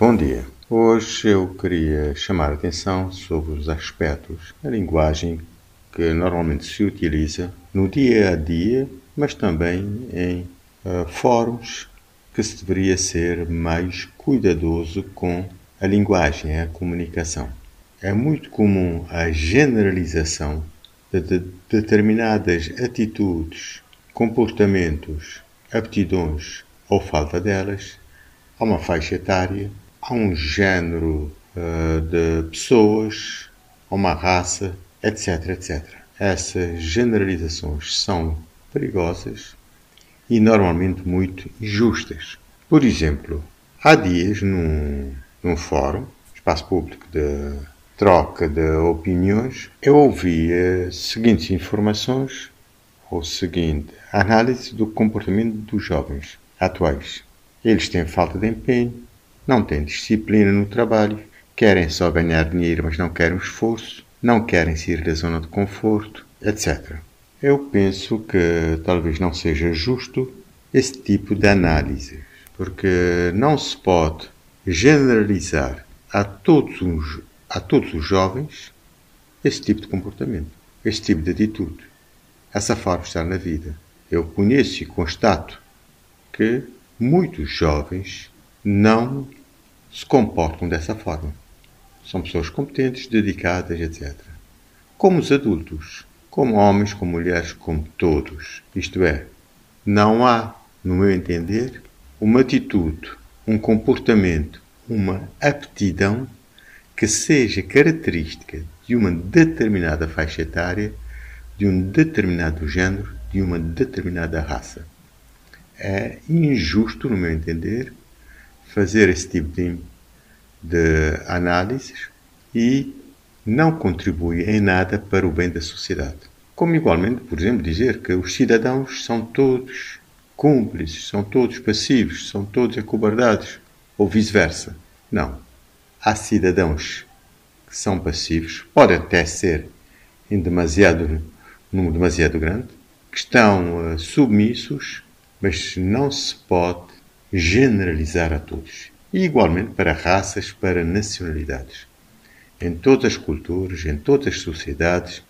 Bom dia. Hoje eu queria chamar a atenção sobre os aspectos da linguagem que normalmente se utiliza no dia a dia, mas também em uh, fóruns que se deveria ser mais cuidadoso com a linguagem, a comunicação. É muito comum a generalização de, de determinadas atitudes, comportamentos, aptidões ou falta delas a uma faixa etária, a um género uh, de pessoas, a uma raça, etc, etc. Essas generalizações são perigosas e normalmente muito injustas. Por exemplo, há dias, num, num fórum, espaço público de troca de opiniões, eu ouvi as seguintes informações ou seguinte análise do comportamento dos jovens atuais. Eles têm falta de empenho, não têm disciplina no trabalho, querem só ganhar dinheiro, mas não querem esforço, não querem sair da zona de conforto, etc. Eu penso que talvez não seja justo esse tipo de análise, porque não se pode generalizar a todos os, a todos os jovens esse tipo de comportamento, esse tipo de atitude, essa forma de estar na vida. Eu conheço e constato que muitos jovens não se comportam dessa forma. São pessoas competentes, dedicadas, etc. Como os adultos, como homens, como mulheres, como todos. Isto é, não há, no meu entender, uma atitude, um comportamento, uma aptidão que seja característica de uma determinada faixa etária, de um determinado género, de uma determinada raça é injusto, no meu entender, fazer esse tipo de, de análises e não contribui em nada para o bem da sociedade. Como igualmente, por exemplo, dizer que os cidadãos são todos cúmplices, são todos passivos, são todos acobardados, ou vice-versa. Não. Há cidadãos que são passivos, pode até ser em demasiado número demasiado grande, que estão uh, submissos mas não se pode generalizar a todos. E igualmente para raças, para nacionalidades. Em todas as culturas, em todas as sociedades,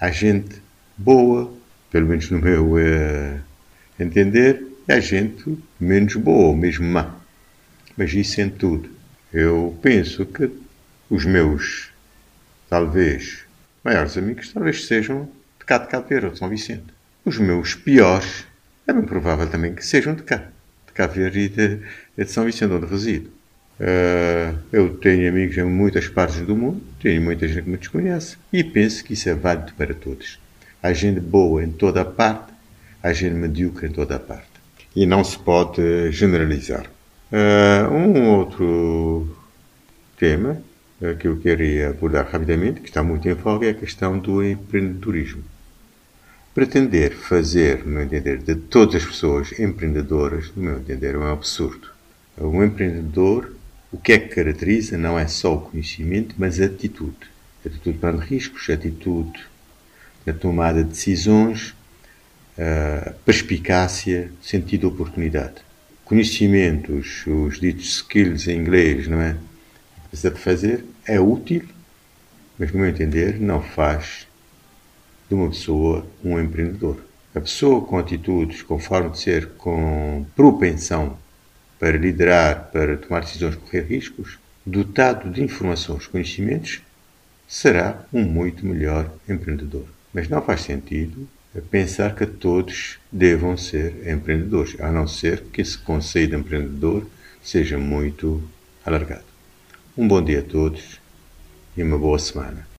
há gente boa, pelo menos no meu uh, entender, e há gente menos boa ou mesmo má. Mas isso em tudo. Eu penso que os meus, talvez, maiores amigos, talvez sejam de cá de Cabo Verde ou de São Vicente. Os meus piores é bem provável também que sejam de cá, de Cabo Verde e de, São Vicente, onde resido. Uh, eu tenho amigos em muitas partes do mundo, tenho muita gente que me desconhece e penso que isso é válido para todos. Há gente boa em toda a parte, há gente medíocre em toda a parte. E não se pode generalizar. Uh, um outro tema que eu queria abordar rapidamente, que está muito em voga, é a questão do empreendedorismo. Pretender fazer, no meu entender, de todas as pessoas empreendedoras, no meu entender, é um absurdo. Um empreendedor, o que é que caracteriza não é só o conhecimento, mas a atitude. Atitude para riscos, atitude na tomada de decisões, a perspicácia, sentido de oportunidade. Conhecimentos, os ditos skills em inglês, não é? Precisa de fazer, é útil, mas, no meu entender, não faz de uma pessoa um empreendedor. A pessoa com atitudes, com forma de ser, com propensão para liderar, para tomar decisões, correr riscos, dotado de informações, conhecimentos, será um muito melhor empreendedor. Mas não faz sentido pensar que todos devam ser empreendedores, a não ser que esse conceito de empreendedor seja muito alargado. Um bom dia a todos e uma boa semana.